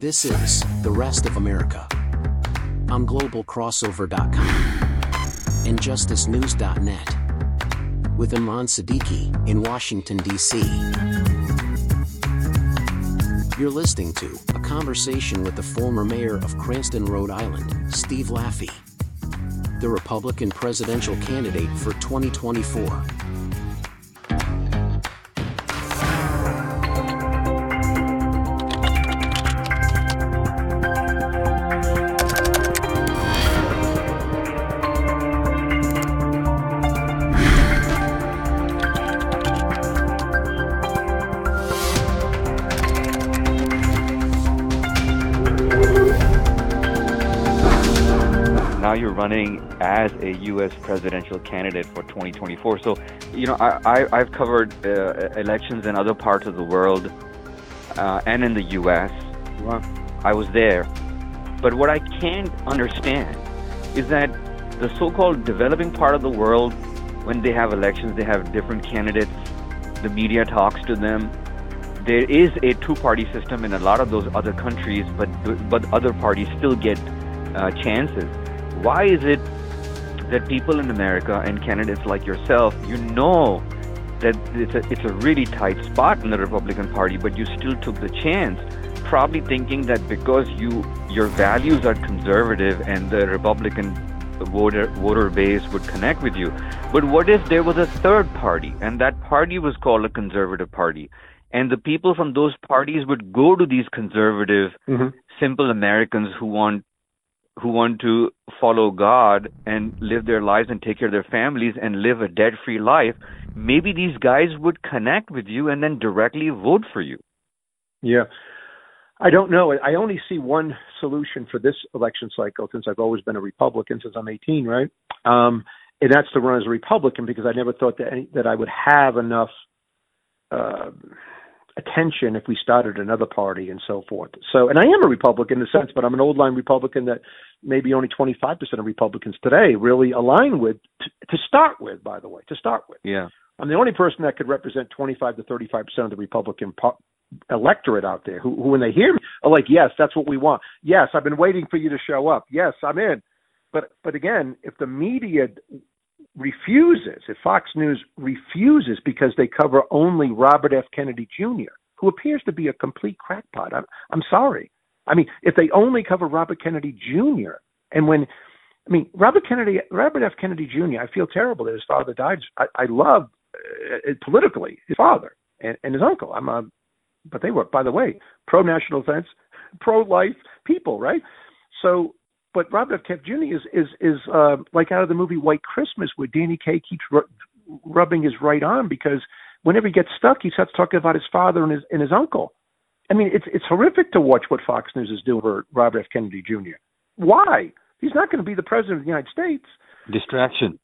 This is The Rest of America on globalcrossover.com and justicenews.net with Imran Siddiqui in Washington, D.C. You're listening to a conversation with the former mayor of Cranston, Rhode Island, Steve Laffey, the Republican presidential candidate for 2024. Running as a U.S. presidential candidate for 2024. So, you know, I, I, have covered uh, elections in other parts of the world uh, and in the U.S. I was there. But what I can't understand is that the so called developing part of the world, when they have elections, they have different candidates, the media talks to them. There is a two party system in a lot of those other countries, but, but other parties still get uh, chances why is it that people in America and candidates like yourself, you know that it's a, it's a really tight spot in the Republican Party, but you still took the chance, probably thinking that because you your values are conservative and the Republican voter voter base would connect with you. But what if there was a third party and that party was called a conservative party? And the people from those parties would go to these conservative, mm-hmm. simple Americans who want who want to follow God and live their lives and take care of their families and live a debt free life, maybe these guys would connect with you and then directly vote for you. Yeah. I don't know. I only see one solution for this election cycle since I've always been a Republican since I'm 18, right? Um, and that's to run as a Republican because I never thought that any, that I would have enough uh, attention if we started another party and so forth. So, and I am a Republican in a sense, but I'm an old line Republican that maybe only 25% of Republicans today really align with to, to start with, by the way, to start with. Yeah. I'm the only person that could represent 25 to 35% of the Republican po- electorate out there who, who, when they hear me, are like, yes, that's what we want. Yes, I've been waiting for you to show up. Yes, I'm in. But, but again, if the media refuses, if Fox News refuses because they cover only Robert F. Kennedy Jr., who appears to be a complete crackpot, I'm, I'm sorry. I mean, if they only cover Robert Kennedy Jr., and when, I mean, Robert Kennedy, Robert F. Kennedy Jr., I feel terrible that his father died. I, I love uh, politically his father and, and his uncle. I'm a, but they were, by the way, pro national defense, pro life people, right? So but Robert F. Kennedy Jr. is is is uh, like out of the movie White Christmas, where Danny Kaye keeps ru- rubbing his right arm because whenever he gets stuck, he starts talking about his father and his and his uncle. I mean, it's it's horrific to watch what Fox News is doing for Robert F. Kennedy Jr. Why? He's not going to be the president of the United States. Distraction.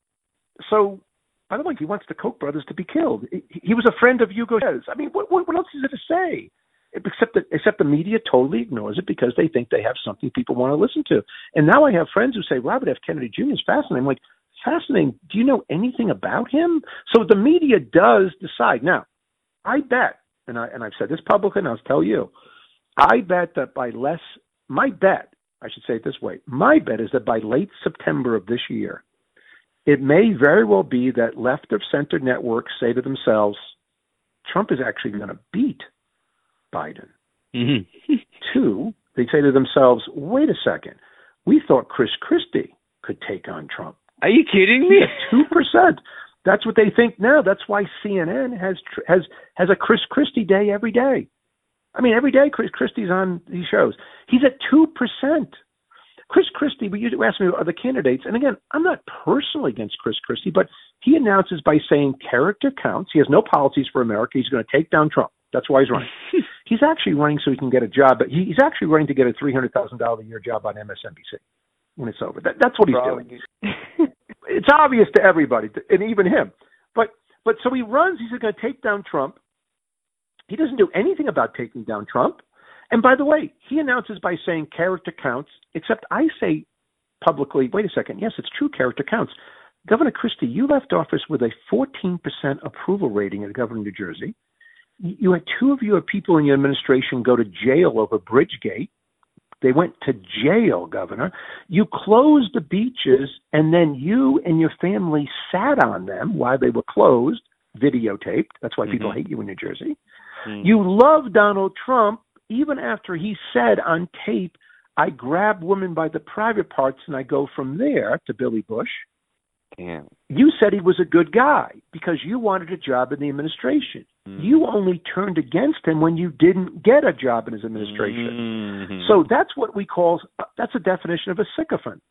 So, by the way, he wants the Koch brothers to be killed. He, he was a friend of Hugo Chavez. I mean, what, what, what else is there to say? except that except the media totally ignores it because they think they have something people want to listen to. And now I have friends who say Robert F. Kennedy Jr. is fascinating. I'm like, fascinating. Do you know anything about him? So the media does decide. Now, I bet, and I and I've said this publicly, and I'll tell you, I bet that by less, my bet, I should say it this way, my bet is that by late September of this year, it may very well be that left of center networks say to themselves, Trump is actually going to beat Biden. Mm-hmm. Two, they say to themselves, wait a second, we thought Chris Christie could take on Trump. Are you kidding me? Two percent. That's what they think now. That's why CNN has has has a Chris Christie day every day. I mean, every day Chris Christie's on these shows. He's at two percent. Chris Christie, but you asked me are the candidates, and again, I'm not personally against Chris Christie, but he announces by saying character counts. He has no policies for America. He's going to take down Trump. That's why he's running. he's actually running so he can get a job, but he's actually running to get a three hundred thousand dollar a year job on MSNBC when it's over. That, that's what he's doing. It's obvious to everybody, and even him. But but so he runs. He's going to take down Trump. He doesn't do anything about taking down Trump. And by the way, he announces by saying character counts. Except I say publicly, wait a second. Yes, it's true. Character counts. Governor Christie, you left office with a 14% approval rating as governor of New Jersey you had two of your people in your administration go to jail over Bridgegate. They went to jail, Governor. You closed the beaches, and then you and your family sat on them while they were closed, videotaped. That's why mm-hmm. people hate you in New Jersey. Mm-hmm. You love Donald Trump even after he said on tape, I grab women by the private parts and I go from there to Billy Bush. Damn. You said he was a good guy because you wanted a job in the administration. Mm-hmm. You only turned against him when you didn't get a job in his administration. Mm-hmm. So that's what we call that's a definition of a sycophant.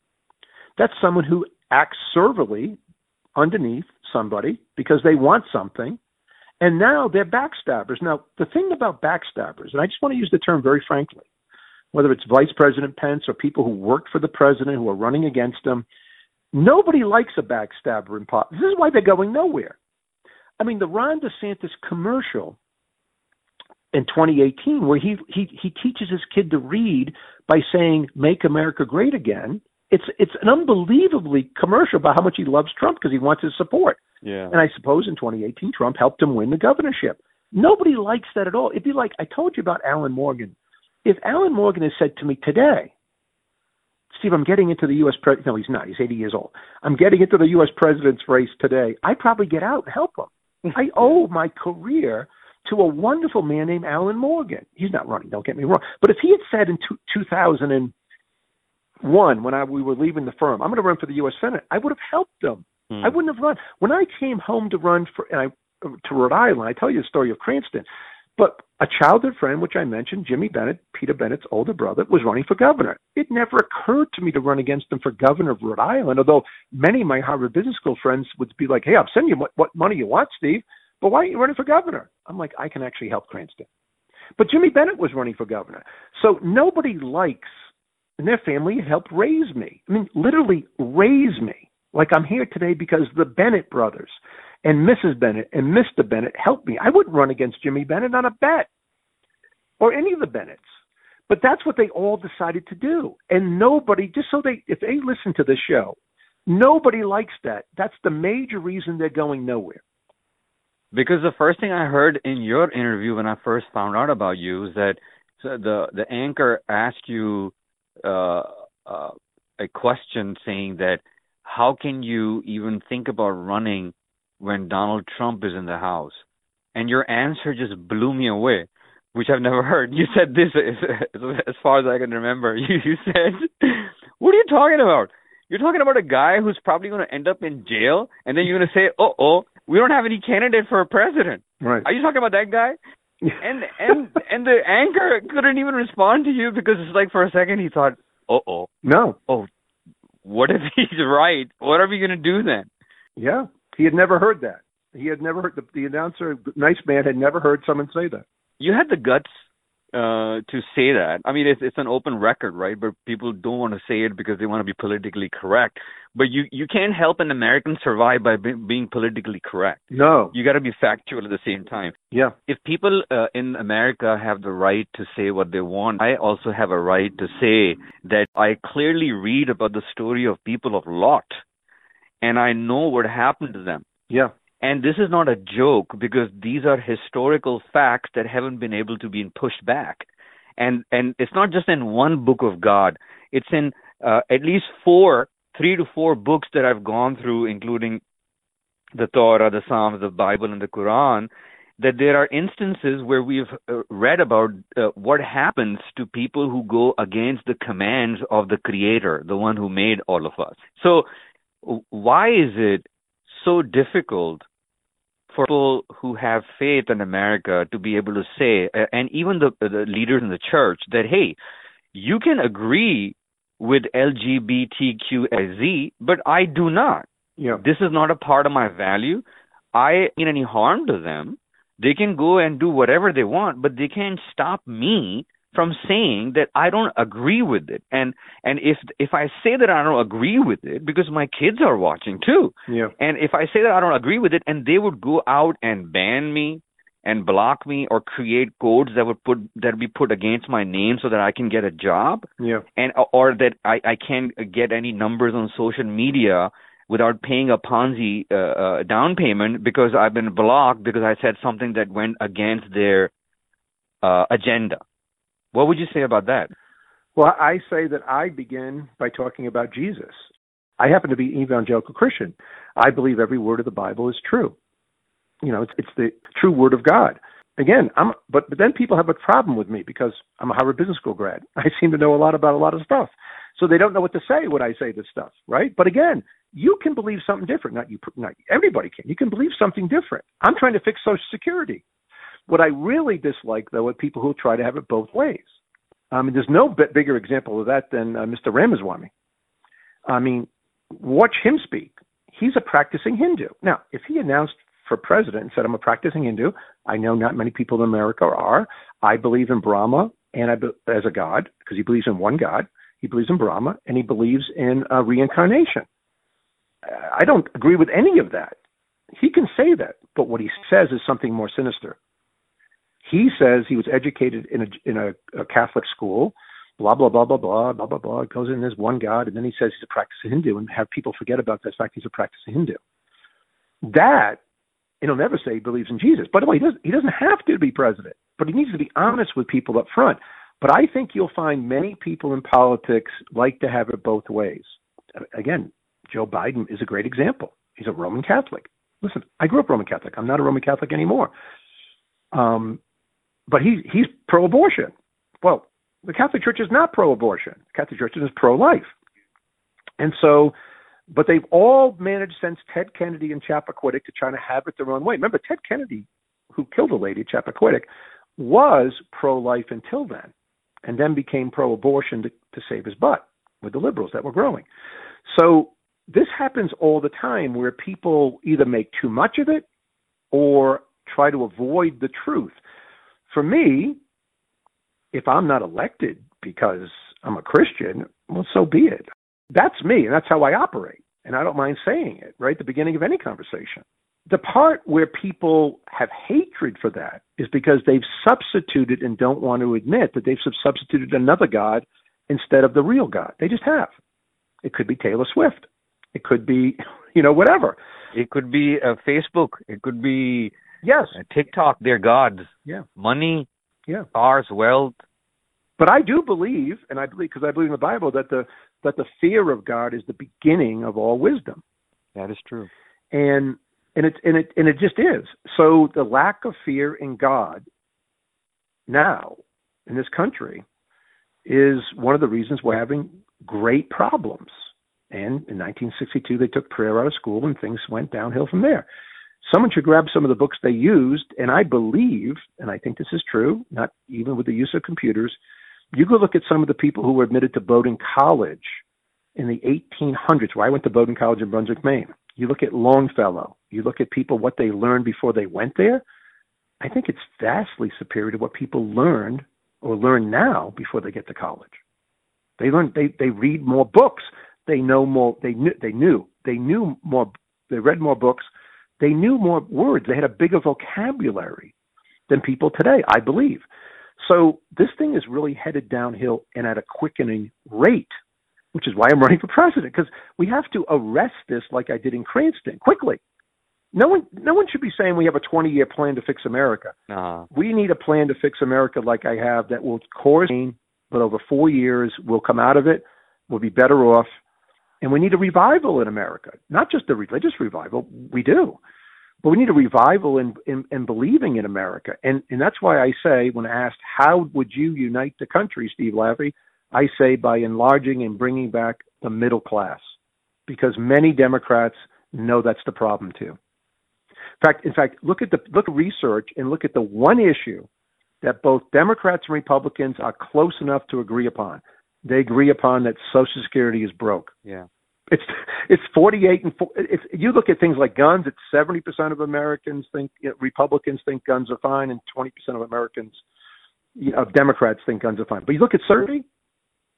That's someone who acts servilely underneath somebody because they want something and now they're backstabbers. Now, the thing about backstabbers, and I just want to use the term very frankly, whether it's Vice President Pence or people who work for the president who are running against him, nobody likes a backstabber in politics. This is why they're going nowhere. I mean, the Ron DeSantis commercial in 2018, where he he he teaches his kid to read by saying "Make America Great Again." It's it's an unbelievably commercial about how much he loves Trump because he wants his support. Yeah. And I suppose in 2018, Trump helped him win the governorship. Nobody likes that at all. It'd be like I told you about Alan Morgan. If Alan Morgan has said to me today, Steve, I'm getting into the U.S. president. No, he's not. He's 80 years old. I'm getting into the U.S. president's race today. I'd probably get out and help him. I owe my career to a wonderful man named Alan Morgan. He's not running. Don't get me wrong. But if he had said in two, 2001, when I, we were leaving the firm, I'm going to run for the U.S. Senate, I would have helped him. Hmm. I wouldn't have run. When I came home to run for and I to Rhode Island, I tell you the story of Cranston. But a childhood friend, which I mentioned, Jimmy Bennett, Peter Bennett's older brother, was running for governor. It never occurred to me to run against him for governor of Rhode Island, although many of my Harvard Business School friends would be like, hey, I'll send you what, what money you want, Steve, but why aren't you running for governor? I'm like, I can actually help Cranston. But Jimmy Bennett was running for governor. So nobody likes, and their family helped raise me. I mean, literally raise me. Like I'm here today because the Bennett brothers and Mrs. Bennett and Mr. Bennett helped me. I wouldn't run against Jimmy Bennett on a bet or any of the Bennetts. But that's what they all decided to do. And nobody, just so they, if they listen to this show, nobody likes that. That's the major reason they're going nowhere. Because the first thing I heard in your interview when I first found out about you is that the the anchor asked you uh, uh, a question saying that how can you even think about running when Donald Trump is in the house? And your answer just blew me away, which I've never heard. You said this as far as I can remember. You, you said, What are you talking about? You're talking about a guy who's probably going to end up in jail, and then you're going to say, "Oh, oh, we don't have any candidate for a president." Right? Are you talking about that guy? and and and the anchor couldn't even respond to you because it's like for a second he thought, "Oh, oh, no, oh, what if he's right? What are we going to do then?" Yeah, he had never heard that. He had never heard the, the announcer, nice man, had never heard someone say that. You had the guts uh, to say that. I mean, it's it's an open record, right? But people don't want to say it because they want to be politically correct. But you you can't help an American survive by be, being politically correct. No, you got to be factual at the same time. Yeah. If people uh, in America have the right to say what they want, I also have a right to say that I clearly read about the story of people of Lot, and I know what happened to them. Yeah. And this is not a joke because these are historical facts that haven't been able to be pushed back. And and it's not just in one book of God. It's in uh, at least four, three to four books that I've gone through, including the Torah, the Psalms, the Bible, and the Quran. That there are instances where we've uh, read about uh, what happens to people who go against the commands of the Creator, the one who made all of us. So, why is it so difficult for people who have faith in America to be able to say, and even the, the leaders in the church, that hey, you can agree with LGBTQZ, but I do not. Yeah. This is not a part of my value. I mean any harm to them. They can go and do whatever they want, but they can't stop me from saying that I don't agree with it. And and if if I say that I don't agree with it because my kids are watching too. Yeah. And if I say that I don't agree with it and they would go out and ban me and block me or create codes that would put that be put against my name so that I can get a job. Yeah. And or that I I can't get any numbers on social media without paying a Ponzi uh, uh, down payment because I've been blocked because I said something that went against their uh, agenda. What would you say about that? Well, I say that I begin by talking about Jesus. I happen to be an evangelical Christian. I believe every word of the Bible is true. You know, it's, it's the true word of God. Again, I'm, but, but then people have a problem with me because I'm a Harvard Business School grad. I seem to know a lot about a lot of stuff. So they don't know what to say when I say this stuff, right? But again, you can believe something different. Not you, not everybody can. You can believe something different. I'm trying to fix Social Security. What I really dislike, though, are people who try to have it both ways. I mean, there's no bigger example of that than uh, Mr. Ramaswamy. I mean, watch him speak. He's a practicing Hindu. Now, if he announced for president and said, I'm a practicing Hindu, I know not many people in America are. I believe in Brahma and I be- as a god because he believes in one God. He believes in Brahma and he believes in uh, reincarnation. I don't agree with any of that. He can say that, but what he says is something more sinister. He says he was educated in a in a, a Catholic school, blah blah blah blah blah blah blah blah. Goes in there's one God, and then he says he's a practicing Hindu, and have people forget about the fact he's a practicing Hindu. That, and he'll never say he believes in Jesus. By the way, he doesn't he doesn't have to be president, but he needs to be honest with people up front. But I think you'll find many people in politics like to have it both ways. Again, Joe Biden is a great example. He's a Roman Catholic. Listen, I grew up Roman Catholic. I'm not a Roman Catholic anymore. Um, but he he's pro-abortion. Well, the Catholic Church is not pro-abortion. The Catholic Church is pro-life. And so, but they've all managed since Ted Kennedy and Chappaquiddick to try to have it their own way. Remember, Ted Kennedy, who killed a lady, Chappaquiddick, was pro-life until then, and then became pro-abortion to, to save his butt with the liberals that were growing. So this happens all the time where people either make too much of it or try to avoid the truth. For me, if I'm not elected because I'm a Christian, well, so be it. That's me, and that's how I operate. And I don't mind saying it right the beginning of any conversation. The part where people have hatred for that is because they've substituted and don't want to admit that they've substituted another God instead of the real God. They just have. It could be Taylor Swift. It could be, you know, whatever. It could be uh, Facebook. It could be yes, uh, TikTok. They're gods. Yeah, money. Yeah, cars, wealth. But I do believe, and I believe because I believe in the Bible that the that the fear of God is the beginning of all wisdom. That is true. And and it's and it and it just is. So the lack of fear in God now in this country is one of the reasons we're having great problems. And in 1962, they took prayer out of school, and things went downhill from there. Someone should grab some of the books they used, and I believe, and I think this is true, not even with the use of computers. You go look at some of the people who were admitted to Bowdoin College in the 1800s, where I went to Bowdoin College in Brunswick, Maine. You look at Longfellow. You look at people what they learned before they went there. I think it's vastly superior to what people learned or learn now before they get to college. They learn they they read more books. They know more. They knew. They knew. They knew more. They read more books. They knew more words. They had a bigger vocabulary than people today, I believe. So this thing is really headed downhill and at a quickening rate, which is why I'm running for president because we have to arrest this like I did in Cranston quickly. No one, no one should be saying we have a 20 year plan to fix America. Uh-huh. We need a plan to fix America like I have that will cause pain, but over four years we'll come out of it. We'll be better off and we need a revival in America, not just a religious revival. We do. But we need a revival in, in, in believing in America. And, and that's why I say, when asked, how would you unite the country, Steve Laffey? I say by enlarging and bringing back the middle class, because many Democrats know that's the problem too. In fact, in fact, look at the look at research and look at the one issue that both Democrats and Republicans are close enough to agree upon they agree upon that Social Security is broke. Yeah. It's it's 48 and four, if you look at things like guns. It's 70 percent of Americans think you know, Republicans think guns are fine, and 20 percent of Americans, you know, Democrats think guns are fine. But you look at survey,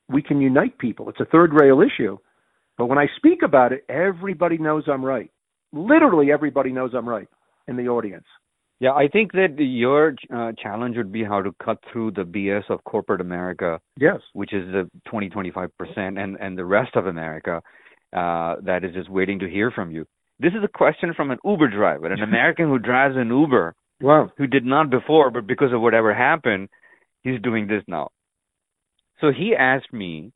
we can unite people. It's a third rail issue, but when I speak about it, everybody knows I'm right. Literally, everybody knows I'm right in the audience. Yeah, I think that your uh, challenge would be how to cut through the BS of corporate America. Yes. Which is the 20, 25%, and, and the rest of America uh, that is just waiting to hear from you. This is a question from an Uber driver, an American who drives an Uber. Wow. Who did not before, but because of whatever happened, he's doing this now. So he asked me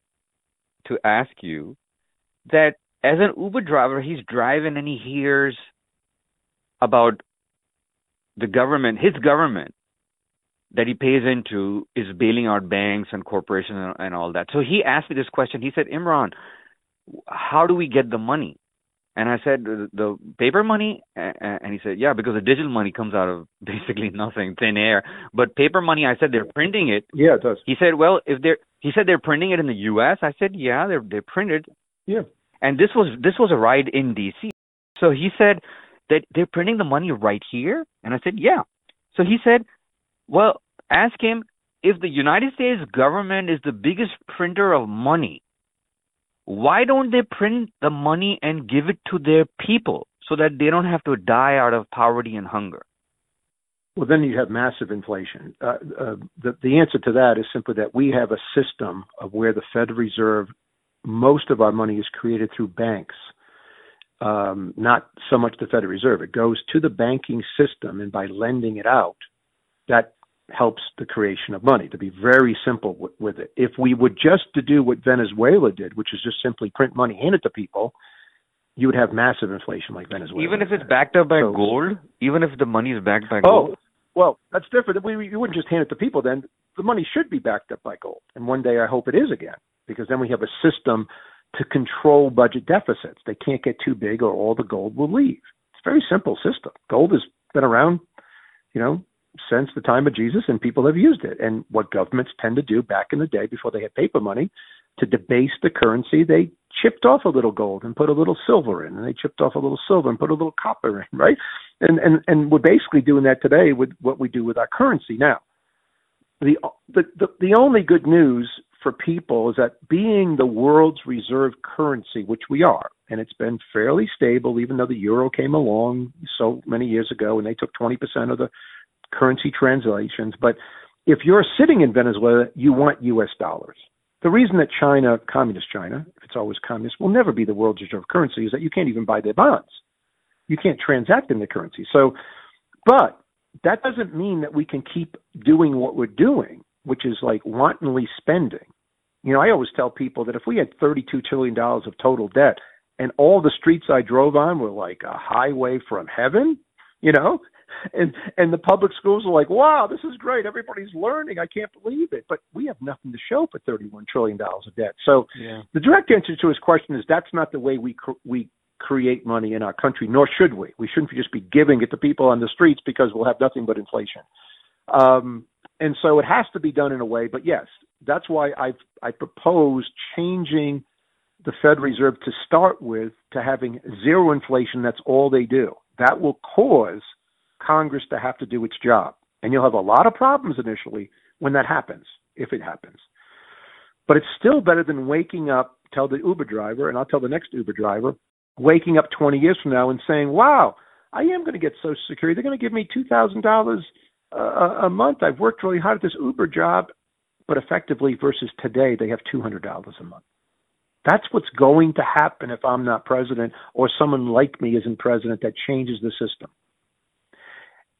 to ask you that as an Uber driver, he's driving and he hears about the government, his government that he pays into is bailing out banks and corporations and, and all that. So he asked me this question. He said, Imran, how do we get the money? And I said, the, paper money? And he said, yeah, because the digital money comes out of basically nothing, thin air. But paper money, I said, they're printing it. Yeah, it does. He said, well, if they're, he said they're printing it in the U.S. I said, yeah, they're, they're printed. Yeah. And this was, this was a ride in D.C. So he said that they're printing the money right here. And I said, yeah. So he said, well, ask him if the United States government is the biggest printer of money, why don't they print the money and give it to their people so that they don't have to die out of poverty and hunger? Well, then you have massive inflation. Uh, uh, the, the answer to that is simply that we have a system of where the Federal Reserve, most of our money is created through banks, um, not so much the Federal Reserve. It goes to the banking system, and by lending it out, that helps the creation of money. To be very simple w- with it, if we would just to do what Venezuela did, which is just simply print money, hand it to people, you would have massive inflation like Venezuela. Even if it's backed up by so, gold, even if the money is backed by oh, gold. well, that's different. We, you wouldn't just hand it to people. Then the money should be backed up by gold, and one day I hope it is again, because then we have a system to control budget deficits. They can't get too big, or all the gold will leave. It's a very simple system. Gold has been around, you know, since the time of Jesus, and people have used it. And what governments tend to do back in the day, before they had paper money, to debase the currency, they chipped off a little gold and put a little silver in, and they chipped off a little silver and put a little copper in, right? And and and we're basically doing that today with what we do with our currency now. The the the, the only good news for people is that being the world's reserve currency, which we are, and it's been fairly stable, even though the euro came along so many years ago and they took 20% of the currency translations. But if you're sitting in Venezuela, you want U.S. dollars. The reason that China, communist China, if it's always communist, will never be the world's reserve currency is that you can't even buy their bonds. You can't transact in the currency. So, but that doesn't mean that we can keep doing what we're doing, which is like wantonly spending. You know, I always tell people that if we had $32 trillion of total debt and all the streets I drove on were like a highway from heaven, you know, and and the public schools are like, wow, this is great. Everybody's learning. I can't believe it. But we have nothing to show for thirty-one trillion dollars of debt. So yeah. the direct answer to his question is that's not the way we cr- we create money in our country, nor should we. We shouldn't just be giving it to people on the streets because we'll have nothing but inflation. Um, and so it has to be done in a way. But yes, that's why I've I propose changing the Fed Reserve to start with to having zero inflation. That's all they do. That will cause Congress to have to do its job. And you'll have a lot of problems initially when that happens, if it happens. But it's still better than waking up, tell the Uber driver, and I'll tell the next Uber driver, waking up 20 years from now and saying, wow, I am going to get Social Security. They're going to give me $2,000 uh, a month. I've worked really hard at this Uber job. But effectively, versus today, they have $200 a month. That's what's going to happen if I'm not president or someone like me isn't president that changes the system.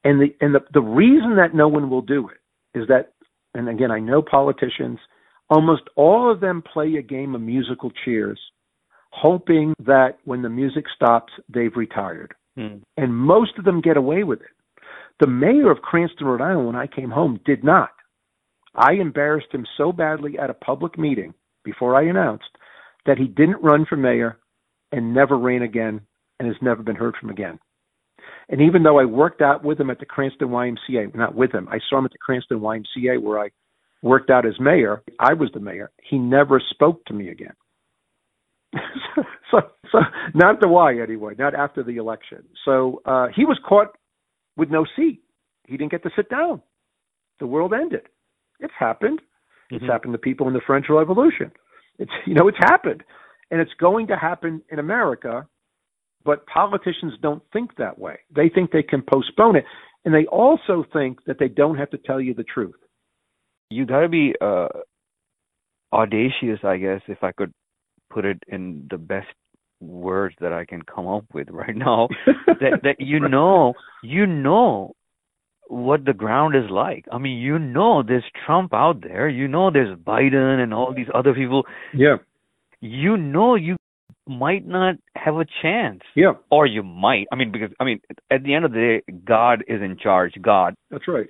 And the and the, the reason that no one will do it is that and again I know politicians, almost all of them play a game of musical chairs, hoping that when the music stops, they've retired. Hmm. And most of them get away with it. The mayor of Cranston, Rhode Island, when I came home, did not. I embarrassed him so badly at a public meeting before I announced that he didn't run for mayor and never ran again and has never been heard from again. And even though I worked out with him at the Cranston YMCA, not with him, I saw him at the Cranston YMCA where I worked out as mayor. I was the mayor. He never spoke to me again. so, so not the Y anyway, not after the election. So uh, he was caught with no seat. He didn't get to sit down. The world ended. It's happened. Mm-hmm. It's happened to people in the French Revolution. It's you know it's happened, and it's going to happen in America but politicians don't think that way. They think they can postpone it. And they also think that they don't have to tell you the truth. You got to be uh, audacious, I guess, if I could put it in the best words that I can come up with right now. that that you know, you know what the ground is like. I mean, you know there's Trump out there. You know there's Biden and all these other people. Yeah. You know you might not have a chance. Yeah. Or you might. I mean, because I mean, at the end of the day, God is in charge. God. That's right.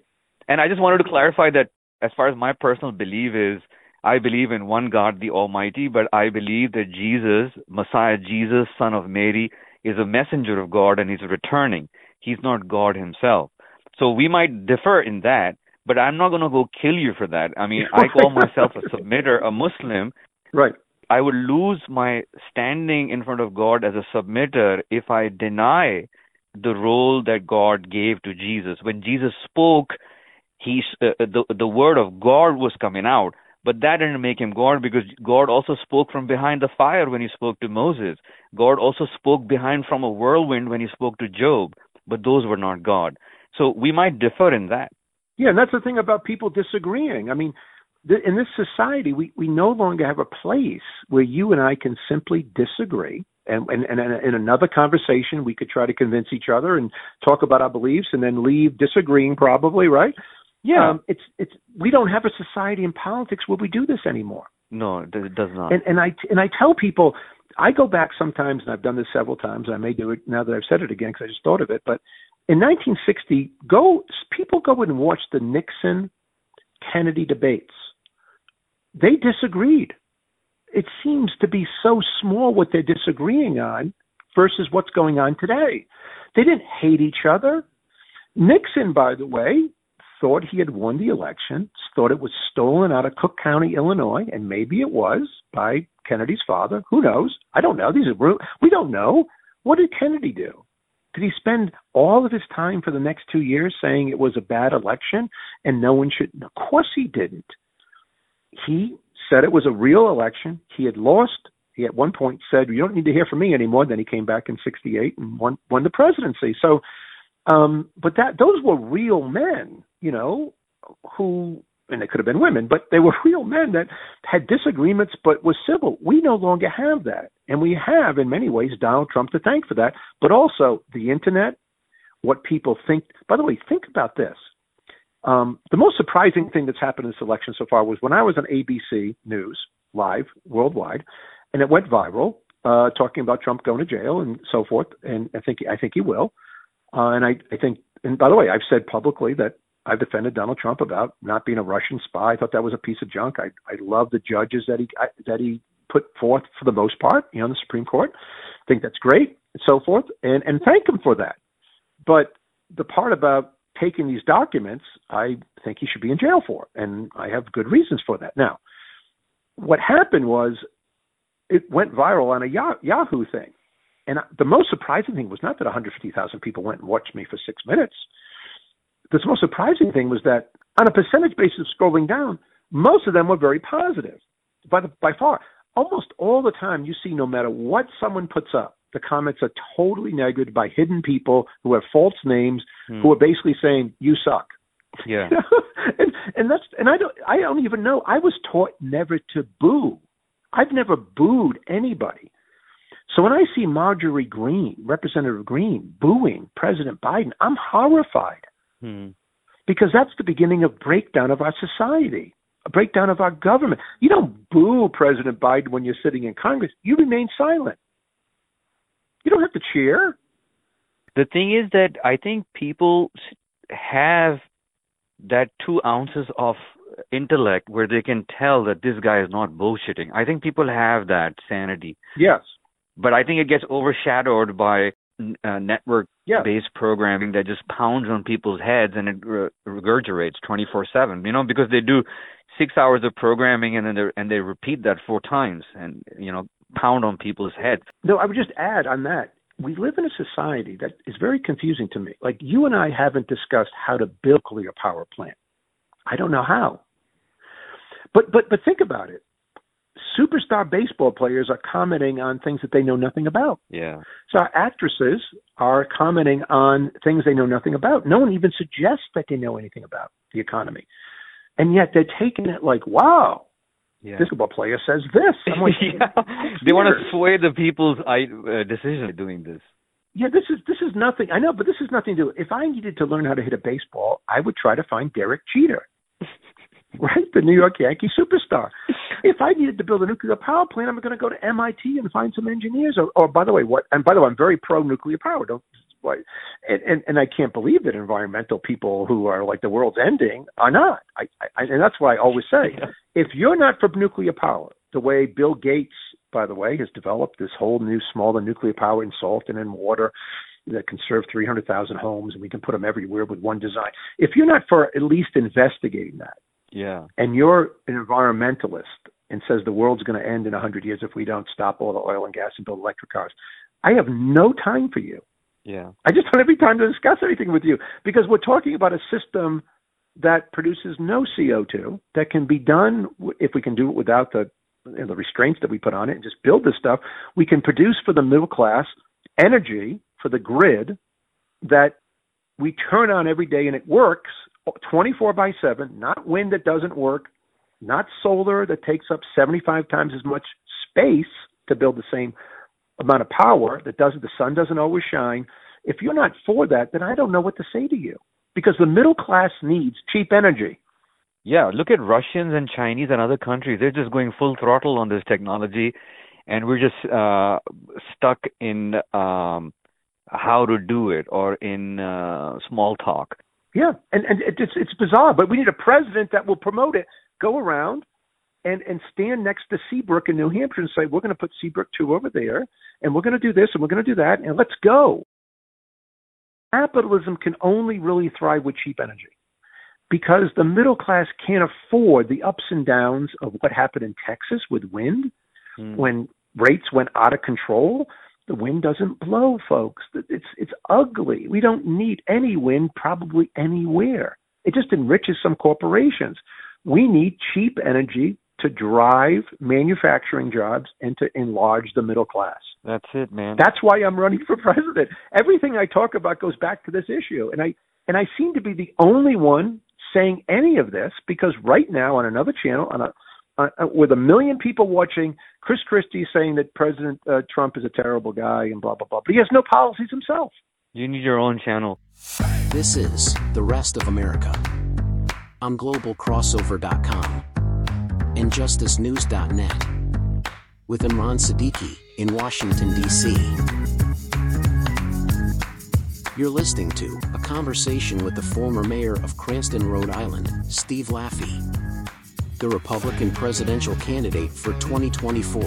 And I just wanted to clarify that as far as my personal belief is, I believe in one God, the Almighty, but I believe that Jesus, Messiah, Jesus, Son of Mary, is a messenger of God and he's returning. He's not God himself. So we might differ in that, but I'm not going to go kill you for that. I mean, I call myself a submitter, a Muslim. Right. I would lose my standing in front of God as a submitter if I deny the role that God gave to Jesus. When Jesus spoke, he uh, the the word of God was coming out, but that didn't make him God because God also spoke from behind the fire when he spoke to Moses. God also spoke behind from a whirlwind when he spoke to Job, but those were not God. So we might differ in that. Yeah, and that's the thing about people disagreeing. I mean, in this society, we, we no longer have a place where you and I can simply disagree. And, and, and in another conversation, we could try to convince each other and talk about our beliefs and then leave disagreeing, probably, right? Yeah. Um, it's, it's, we don't have a society in politics where we do this anymore. No, it does not. And, and I, and I tell people, I go back sometimes, and I've done this several times. and I may do it now that I've said it again because I just thought of it. But in 1960, go people go and watch the Nixon Kennedy debates they disagreed. It seems to be so small what they're disagreeing on versus what's going on today. They didn't hate each other. Nixon, by the way, thought he had won the election, thought it was stolen out of Cook County, Illinois, and maybe it was by Kennedy's father. Who knows? I don't know. These are we don't know. What did Kennedy do? Did he spend all of his time for the next two years saying it was a bad election and no one should? Of course he didn't he said it was a real election. He had lost. He at one point said, "You don't need to hear from me anymore." Then he came back in '68 and won won the presidency. So, um, but that those were real men, you know, who and they could have been women, but they were real men that had disagreements but was civil. We no longer have that, and we have in many ways Donald Trump to thank for that. But also the internet, what people think. By the way, think about this. Um, the most surprising thing that's happened in this election so far was when I was on ABC News live worldwide, and it went viral, uh, talking about Trump going to jail and so forth. And I think I think he will. Uh, and I, I think, and by the way, I've said publicly that I've defended Donald Trump about not being a Russian spy. I thought that was a piece of junk. I I love the judges that he I, that he put forth for the most part, you know, the Supreme Court. I think that's great and so forth, and and thank him for that. But the part about taking these documents, I think he should be in jail for, and I have good reasons for that. Now, what happened was it went viral on a Yahoo thing. And the most surprising thing was not that 150,000 people went and watched me for six minutes. The most surprising thing was that on a percentage basis scrolling down, most of them were very positive. By, the, by far, almost all the time you see no matter what someone puts up, the comments are totally negated by hidden people who have false names who are basically saying you suck. Yeah. and and that's and I don't I don't even know. I was taught never to boo. I've never booed anybody. So when I see Marjorie Greene, Representative Greene, booing President Biden, I'm horrified. Hmm. Because that's the beginning of breakdown of our society, a breakdown of our government. You don't boo President Biden when you're sitting in Congress. You remain silent. You don't have to cheer. The thing is that I think people have that two ounces of intellect where they can tell that this guy is not bullshitting. I think people have that sanity. Yes. But I think it gets overshadowed by uh, network based yeah. programming that just pounds on people's heads and it re- regurgitates 24/7 you know because they do 6 hours of programming and then they and they repeat that four times and you know pound on people's heads. No, I would just add on that. We live in a society that is very confusing to me. Like you and I haven't discussed how to build a nuclear power plant. I don't know how. But but but think about it. Superstar baseball players are commenting on things that they know nothing about. Yeah. So actresses are commenting on things they know nothing about. No one even suggests that they know anything about the economy. And yet they're taking it like, wow, yeah. basketball player says this. I'm like, yeah. they want to sway the people's uh, decision doing this. Yeah, this is this is nothing. I know, but this is nothing to. Do. If I needed to learn how to hit a baseball, I would try to find Derek Jeter, right? The New York Yankee superstar. If I needed to build a nuclear power plant, I'm going to go to MIT and find some engineers. Or, or by the way, what? And by the way, I'm very pro nuclear power. Don't why and, and and I can't believe that environmental people who are like the world's ending are not. I, I and that's why I always say, if you're not for nuclear power, the way Bill Gates, by the way, has developed this whole new smaller nuclear power in salt and in water that can serve 300,000 homes, and we can put them everywhere with one design. If you're not for at least investigating that, yeah, and you're an environmentalist and says the world's going to end in 100 years if we don't stop all the oil and gas and build electric cars, I have no time for you. Yeah. I just don't have any time to discuss anything with you because we're talking about a system that produces no CO2 that can be done if we can do it without the the restraints that we put on it and just build this stuff. We can produce for the middle class energy for the grid that we turn on every day and it works 24 by 7, not wind that doesn't work, not solar that takes up 75 times as much space to build the same amount of power that doesn't the sun doesn't always shine. If you're not for that then i don't know what to say to you. Because the middle class needs cheap energy. Yeah look at russians and chinese and other countries. They're just going full throttle on this technology. And we're just uh stuck in um how to do it or in uh small talk. Yeah and and it's it's bizarre but we need a president that will promote it. Go around and and stand next to Seabrook in New Hampshire and say, we're going to put Seabrook two over there, and we're going to do this, and we're going to do that, and let's go. Capitalism can only really thrive with cheap energy because the middle class can't afford the ups and downs of what happened in Texas with wind mm. when rates went out of control. The wind doesn't blow, folks. It's it's ugly. We don't need any wind probably anywhere. It just enriches some corporations. We need cheap energy to drive manufacturing jobs and to enlarge the middle class. That's it, man. That's why I'm running for president. Everything I talk about goes back to this issue, and I and I seem to be the only one saying any of this because right now on another channel on a uh, with a million people watching, Chris Christie saying that President uh, Trump is a terrible guy and blah blah blah, but he has no policies himself. You need your own channel. This is the rest of America on globalcrossover.com and justicenews.net with Imran Siddiqui in Washington, D.C. You're listening to a conversation with the former mayor of Cranston, Rhode Island, Steve Laffey, the Republican presidential candidate for 2024.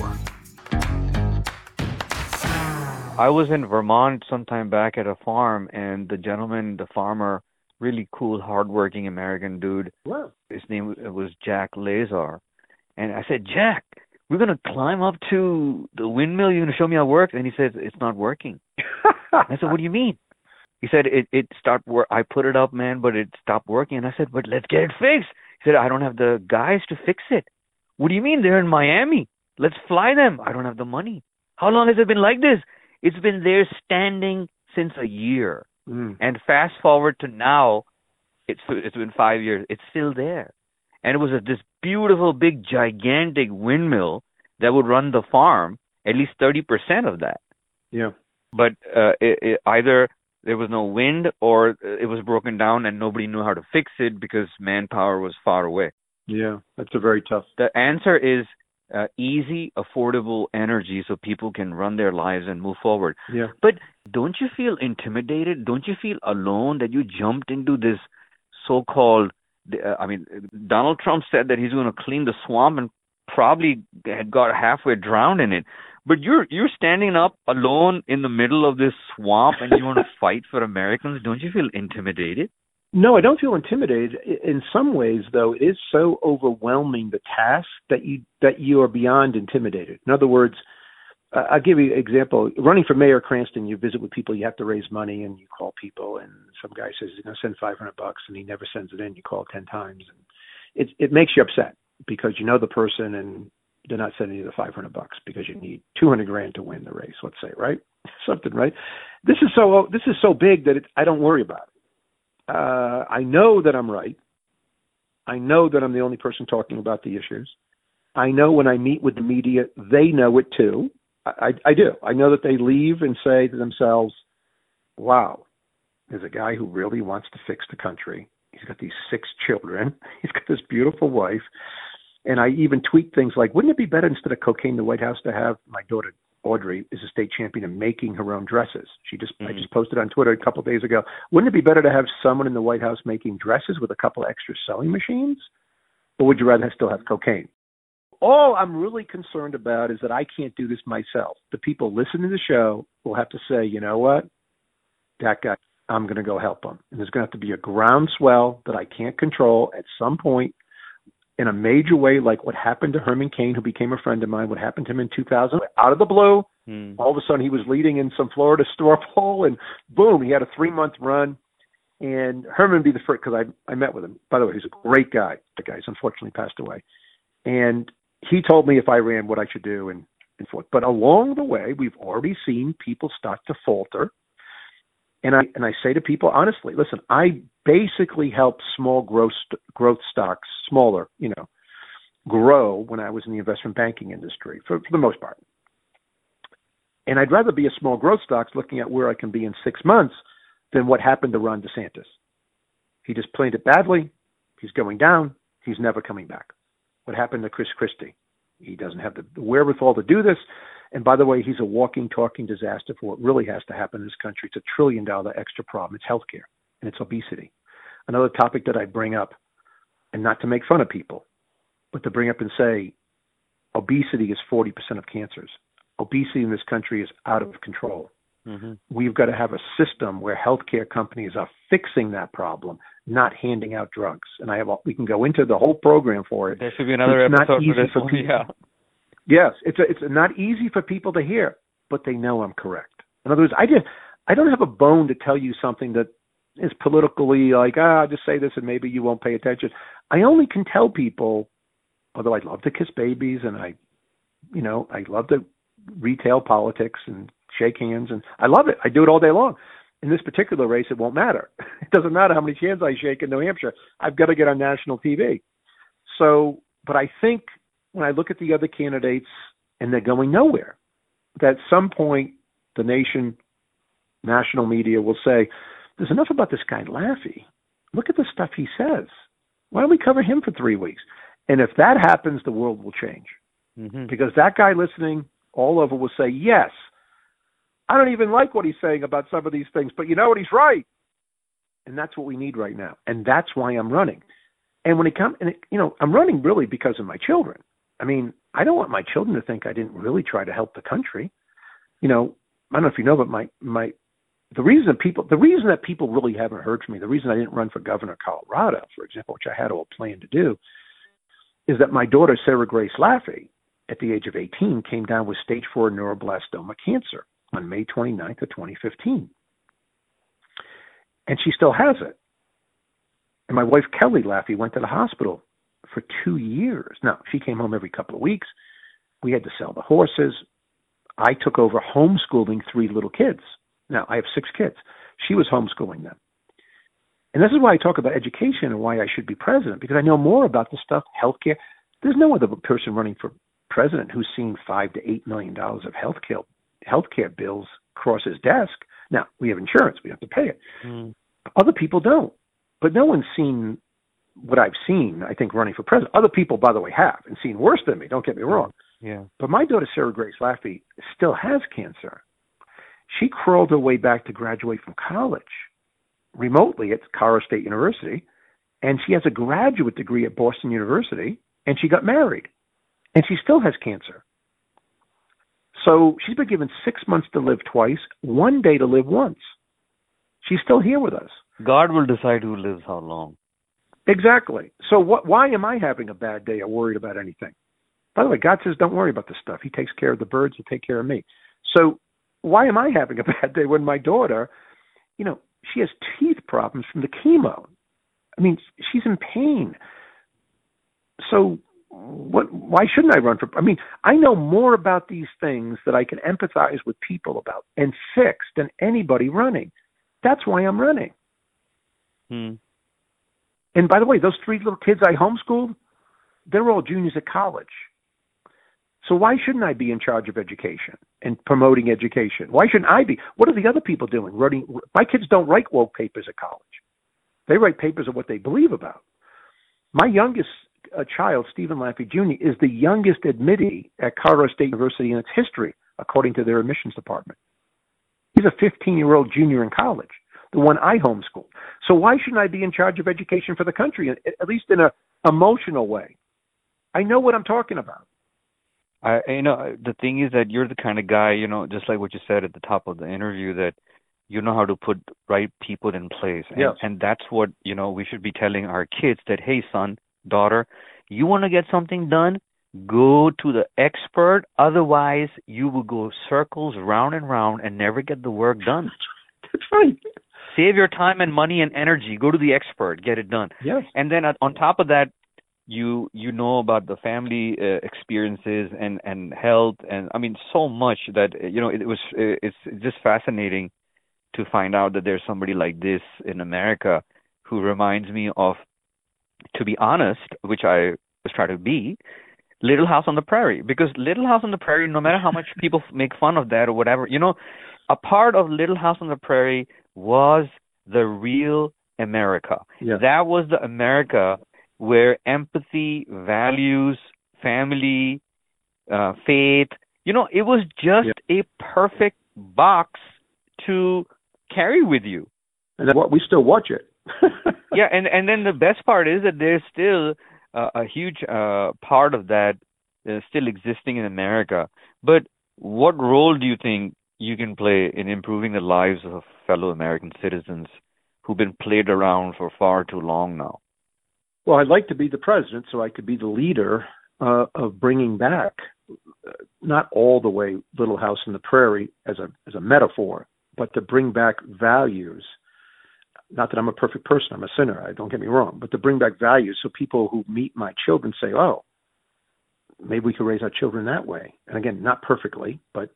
I was in Vermont sometime back at a farm, and the gentleman, the farmer, really cool, hardworking American dude. Wow. His name was Jack Lazar and I said, Jack, we're gonna climb up to the windmill. You're gonna show me how it works? And he says, It's not working. I said, What do you mean? He said, It it stopped work. I put it up, man, but it stopped working. And I said, But let's get it fixed. He said, I don't have the guys to fix it. What do you mean? They're in Miami. Let's fly them. I don't have the money. How long has it been like this? It's been there standing since a year. Mm. And fast forward to now, it's it's been five years. It's still there and it was a, this beautiful, big, gigantic windmill that would run the farm. At least thirty percent of that. Yeah. But uh, it, it, either there was no wind, or it was broken down, and nobody knew how to fix it because manpower was far away. Yeah, that's a very tough. The answer is uh, easy, affordable energy, so people can run their lives and move forward. Yeah. But don't you feel intimidated? Don't you feel alone that you jumped into this so-called uh, I mean, Donald Trump said that he's going to clean the swamp and probably had got halfway drowned in it. But you're you're standing up alone in the middle of this swamp and you want to fight for Americans. Don't you feel intimidated? No, I don't feel intimidated. In some ways, though, it is so overwhelming the task that you that you are beyond intimidated. In other words, I'll give you an example. Running for mayor Cranston, you visit with people, you have to raise money, and you call people, and some guy says he's going to send 500 bucks, and he never sends it in. You call 10 times, and it it makes you upset because you know the person, and they're not sending you the 500 bucks because you need 200 grand to win the race. Let's say, right? Something, right? This is so this is so big that it, I don't worry about it. Uh, I know that I'm right. I know that I'm the only person talking about the issues. I know when I meet with the media, they know it too I, I do. I know that they leave and say to themselves, wow, there's a guy who really wants to fix the country. He's got these six children. He's got this beautiful wife. And I even tweet things like, wouldn't it be better instead of cocaine, the White House to have my daughter Audrey is a state champion in making her own dresses. She just mm-hmm. I just posted on Twitter a couple of days ago. Wouldn't it be better to have someone in the White House making dresses with a couple extra sewing machines, or would you rather still have cocaine? All I'm really concerned about is that I can't do this myself. The people listening to the show will have to say, you know what, that guy, I'm going to go help him. And there's going to have to be a groundswell that I can't control at some point in a major way, like what happened to Herman Cain, who became a friend of mine, what happened to him in 2000, out of the blue. Hmm. All of a sudden, he was leading in some Florida straw poll, and boom, he had a three month run. And Herman be the first because I I met with him. By the way, he's a great guy. The guy's unfortunately passed away, and he told me if I ran what I should do and and forth. But along the way, we've already seen people start to falter. And I and I say to people honestly, listen, I basically helped small growth growth stocks, smaller, you know, grow when I was in the investment banking industry for, for the most part. And I'd rather be a small growth stocks looking at where I can be in six months than what happened to Ron DeSantis. He just played it badly. He's going down. He's never coming back. What happened to Chris Christie? He doesn't have the wherewithal to do this. And by the way, he's a walking, talking disaster for what really has to happen in this country. It's a trillion dollar extra problem. It's healthcare and it's obesity. Another topic that I bring up, and not to make fun of people, but to bring up and say obesity is 40% of cancers. Obesity in this country is out of control. Mm-hmm. We've got to have a system where healthcare companies are fixing that problem, not handing out drugs. And I have a, we can go into the whole program for it. There should be another it's episode for this for People, yeah. Yes, it's a, it's not easy for people to hear, but they know I'm correct. In other words, I just I don't have a bone to tell you something that is politically like, ah, I'll just say this and maybe you won't pay attention. I only can tell people, although I love to kiss babies and I, you know, I love to retail politics and shake hands and I love it. I do it all day long. In this particular race, it won't matter. It doesn't matter how many hands I shake in New Hampshire. I've got to get on national TV. So, but I think when I look at the other candidates and they're going nowhere, that at some point the nation, national media will say, there's enough about this guy Laffey. Look at the stuff he says. Why don't we cover him for three weeks? And if that happens, the world will change. Mm-hmm. Because that guy listening all over will say, yes, I don't even like what he's saying about some of these things, but you know what? He's right. And that's what we need right now. And that's why I'm running. And when it comes, and it, you know, I'm running really because of my children. I mean, I don't want my children to think I didn't really try to help the country. You know, I don't know if you know, but my my the reason that people the reason that people really haven't heard from me, the reason I didn't run for governor of Colorado, for example, which I had all planned to do, is that my daughter Sarah Grace Laffey, at the age of 18, came down with stage four neuroblastoma cancer on May 29th of 2015, and she still has it. And my wife Kelly Laffey went to the hospital for two years. Now she came home every couple of weeks. We had to sell the horses. I took over homeschooling three little kids now, I have six kids. She was homeschooling them. And this is why I talk about education and why I should be president, because I know more about this stuff, healthcare. There's no other person running for president who's seen five to eight million dollars of healthcare healthcare bills cross his desk. Now, we have insurance, we have to pay it. Mm. Other people don't. But no one's seen what I've seen, I think, running for president. Other people, by the way, have and seen worse than me, don't get me wrong. Yeah. But my daughter Sarah Grace Laffey still has cancer. She crawled her way back to graduate from college remotely at Colorado State University, and she has a graduate degree at Boston University, and she got married, and she still has cancer. So she's been given six months to live twice, one day to live once. She's still here with us. God will decide who lives how long. Exactly. So what? Why am I having a bad day or worried about anything? By the way, God says don't worry about this stuff. He takes care of the birds. He'll take care of me. So why am I having a bad day when my daughter, you know, she has teeth problems from the chemo? I mean, she's in pain. So what why shouldn't I run for I mean, I know more about these things that I can empathize with people about and fix than anybody running. That's why I'm running. Hmm. And by the way, those three little kids I homeschooled, they're all juniors at college. So why shouldn't I be in charge of education and promoting education? Why shouldn't I be? What are the other people doing? Writing, my kids don't write woke papers at college. They write papers of what they believe about. My youngest uh, child, Stephen Laffey Jr., is the youngest admittee at Colorado State University in its history, according to their admissions department. He's a 15 year old junior in college, the one I homeschooled. So why shouldn't I be in charge of education for the country, at least in a emotional way? I know what I'm talking about. I, you know, the thing is that you're the kind of guy, you know, just like what you said at the top of the interview, that you know how to put right people in place. And, yes. and that's what, you know, we should be telling our kids that, hey, son, daughter, you want to get something done? Go to the expert. Otherwise, you will go circles round and round and never get the work done. That's right. Save your time and money and energy. Go to the expert. Get it done. Yes. And then on top of that, you you know about the family uh, experiences and and health and I mean so much that you know it, it was it's just fascinating to find out that there's somebody like this in America who reminds me of, to be honest, which I was trying to be, Little House on the Prairie. Because Little House on the Prairie, no matter how much people make fun of that or whatever, you know, a part of Little House on the Prairie was the real America. Yeah. That was the America where empathy, values, family, uh, faith, you know, it was just yeah. a perfect box to carry with you. And what we still watch it. yeah, and and then the best part is that there's still uh, a huge uh, part of that uh, still existing in America. But what role do you think you can play in improving the lives of fellow American citizens who've been played around for far too long now? Well, I'd like to be the president so I could be the leader uh, of bringing back, uh, not all the way Little House on the Prairie as a as a metaphor, but to bring back values. Not that I'm a perfect person, I'm a sinner, I don't get me wrong, but to bring back values so people who meet my children say, oh, maybe we could raise our children that way. And again, not perfectly, but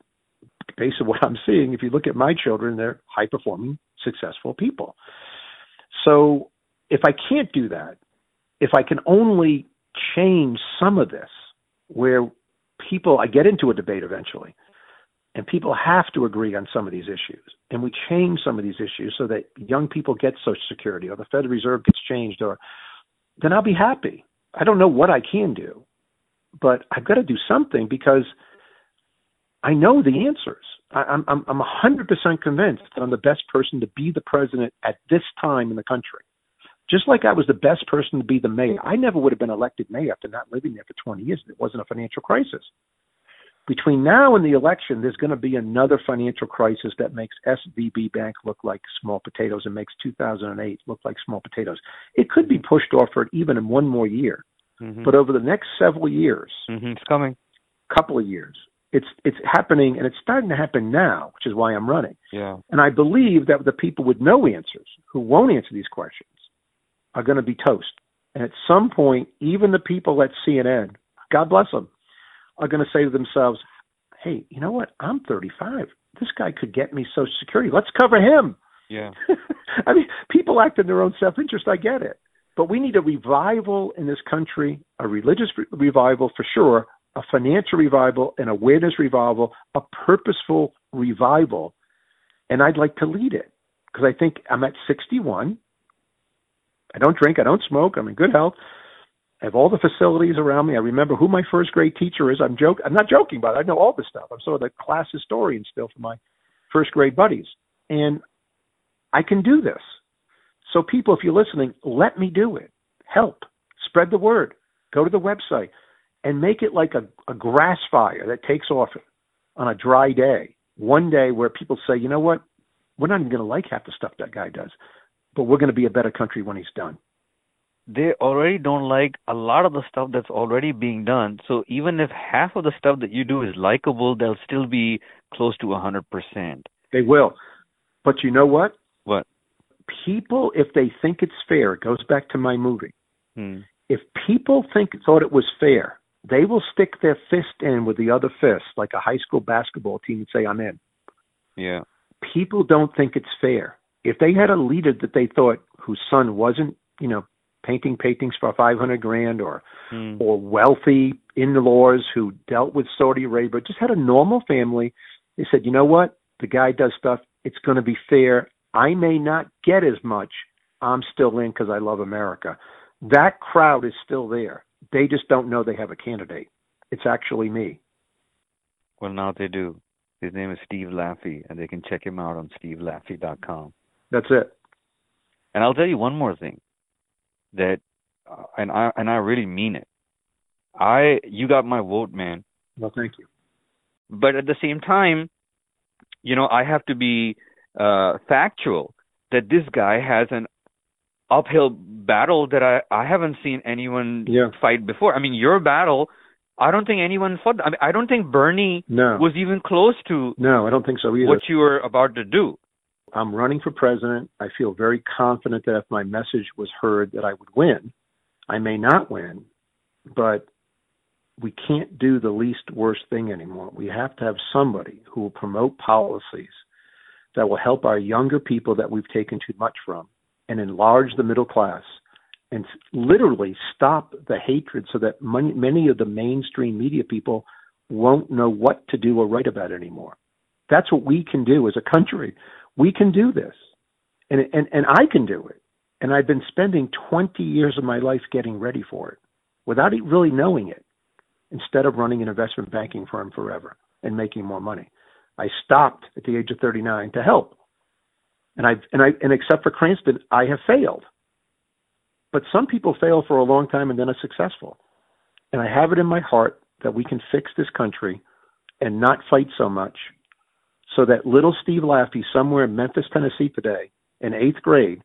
based on what I'm seeing, if you look at my children, they're high performing, successful people. So if I can't do that, if I can only change some of this, where people, I get into a debate eventually, and people have to agree on some of these issues. And we change some of these issues so that young people get Social Security or the Federal Reserve gets changed, or then I'll be happy. I don't know what I can do, but I've got to do something because I know the answers. I, I'm I'm I'm 100% convinced that I'm the best person to be the president at this time in the country. Just like I was the best person to be the mayor. I never would have been elected mayor after not living there for 20 years. It wasn't a financial crisis between now and the election, there's going to be another financial crisis that makes SVB Bank look like small potatoes and makes 2008 look like small potatoes. It could be pushed off for even in one more year, mm-hmm. but over the next several years, mm-hmm. it's coming. Couple of years, it's it's happening, and it's starting to happen now, which is why I'm running. Yeah. And I believe that the people with no answers, who won't answer these questions, are going to be toast. And at some point, even the people at CNN, God bless them, are going to say to themselves, hey, you know what? I'm 35. This guy could get me Social Security. Let's cover him. Yeah. I mean, people act in their own self interest. I get it. But we need a revival in this country, a religious re- revival for sure, a financial revival, an awareness revival, a purposeful revival. And I'd like to lead it because I think I'm at 61. I don't drink, I don't smoke, I'm in good health. I have all the facilities around me. I remember who my first grade teacher is. I'm joke. I'm not joking it. I know all this stuff. I'm sort of the class historian still for my first grade buddies, and I can do this. So, people, if you're listening, let me do it. Help. Spread the word. Go to the website and make it like a, a grass fire that takes off on a dry day. One day where people say, you know what? We're not even going to like half the stuff that guy does, but we're going to be a better country when he's done they already don't like a lot of the stuff that's already being done. So even if half of the stuff that you do is likable, they'll still be close to a hundred percent. They will. But you know what? What? People, if they think it's fair, it goes back to my movie. Hmm. If people think thought it was fair, they will stick their fist in with the other fist, like a high school basketball team, and say, "I'm in." Yeah. People don't think it's fair. If they had a leader that they thought whose son wasn't, you know, painting paintings for 500 grand or Mm. or wealthy in-laws who dealt with Saudi Arabia, just had a normal family. They said, you know what? The guy does stuff. It's going to be fair. I may not get as much. I'm still in because I love America. That crowd is still there. They just don't know they have a candidate. It's actually me. Well, now they do. His name is Steve Laffey, and they can check him out on stevelaffey.com. That's it. And I'll tell you one more thing that, uh, and I and I really mean it. I you got my vote, man. Well, thank you. But at the same time, you know, I have to be uh, factual that this guy has an uphill battle that I I haven't seen anyone Yeah. fight before. I mean, your battle, I don't think anyone fought. I mean, I don't think Bernie No. was even close to No, I don't think so either. what you were about to do. I'm running for president. I feel very confident that if my message was heard that I would win. I may not win, but we can't do the least worst thing anymore. We have to have somebody who will promote policies that will help our younger people that we've taken too much from and enlarge the middle class and literally stop the hatred so that many, many of the mainstream media people won't know what to do or write about anymore. That's what we can do as a country. We can do this. And, and, and I can do it. And I've been spending 20 years of my life getting ready for it without really knowing it instead of running an investment banking firm forever and making more money. I stopped at the age of 39 to help. And I and I and except for Cranston, I have failed. But some people fail for a long time and then are successful. And I have it in my heart that we can fix this country and not fight so much so that little Steve Laffey somewhere in Memphis, Tennessee today in eighth grade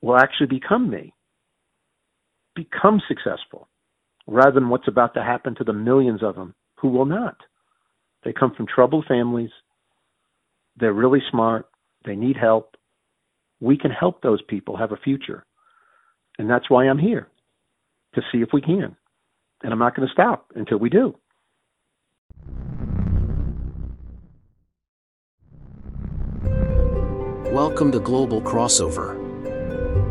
will actually become me, become successful, rather than what's about to happen to the millions of them who will not. They come from troubled families. They're really smart. They need help. We can help those people have a future. And that's why I'm here to see if we can. And I'm not going to stop until we do. Welcome to Global Crossover,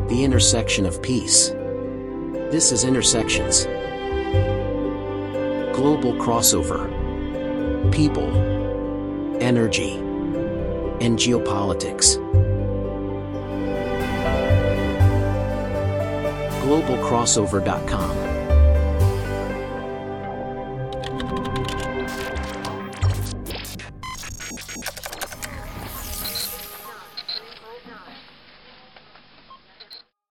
the intersection of peace. This is Intersections. Global Crossover. People, energy, and geopolitics. GlobalCrossover.com.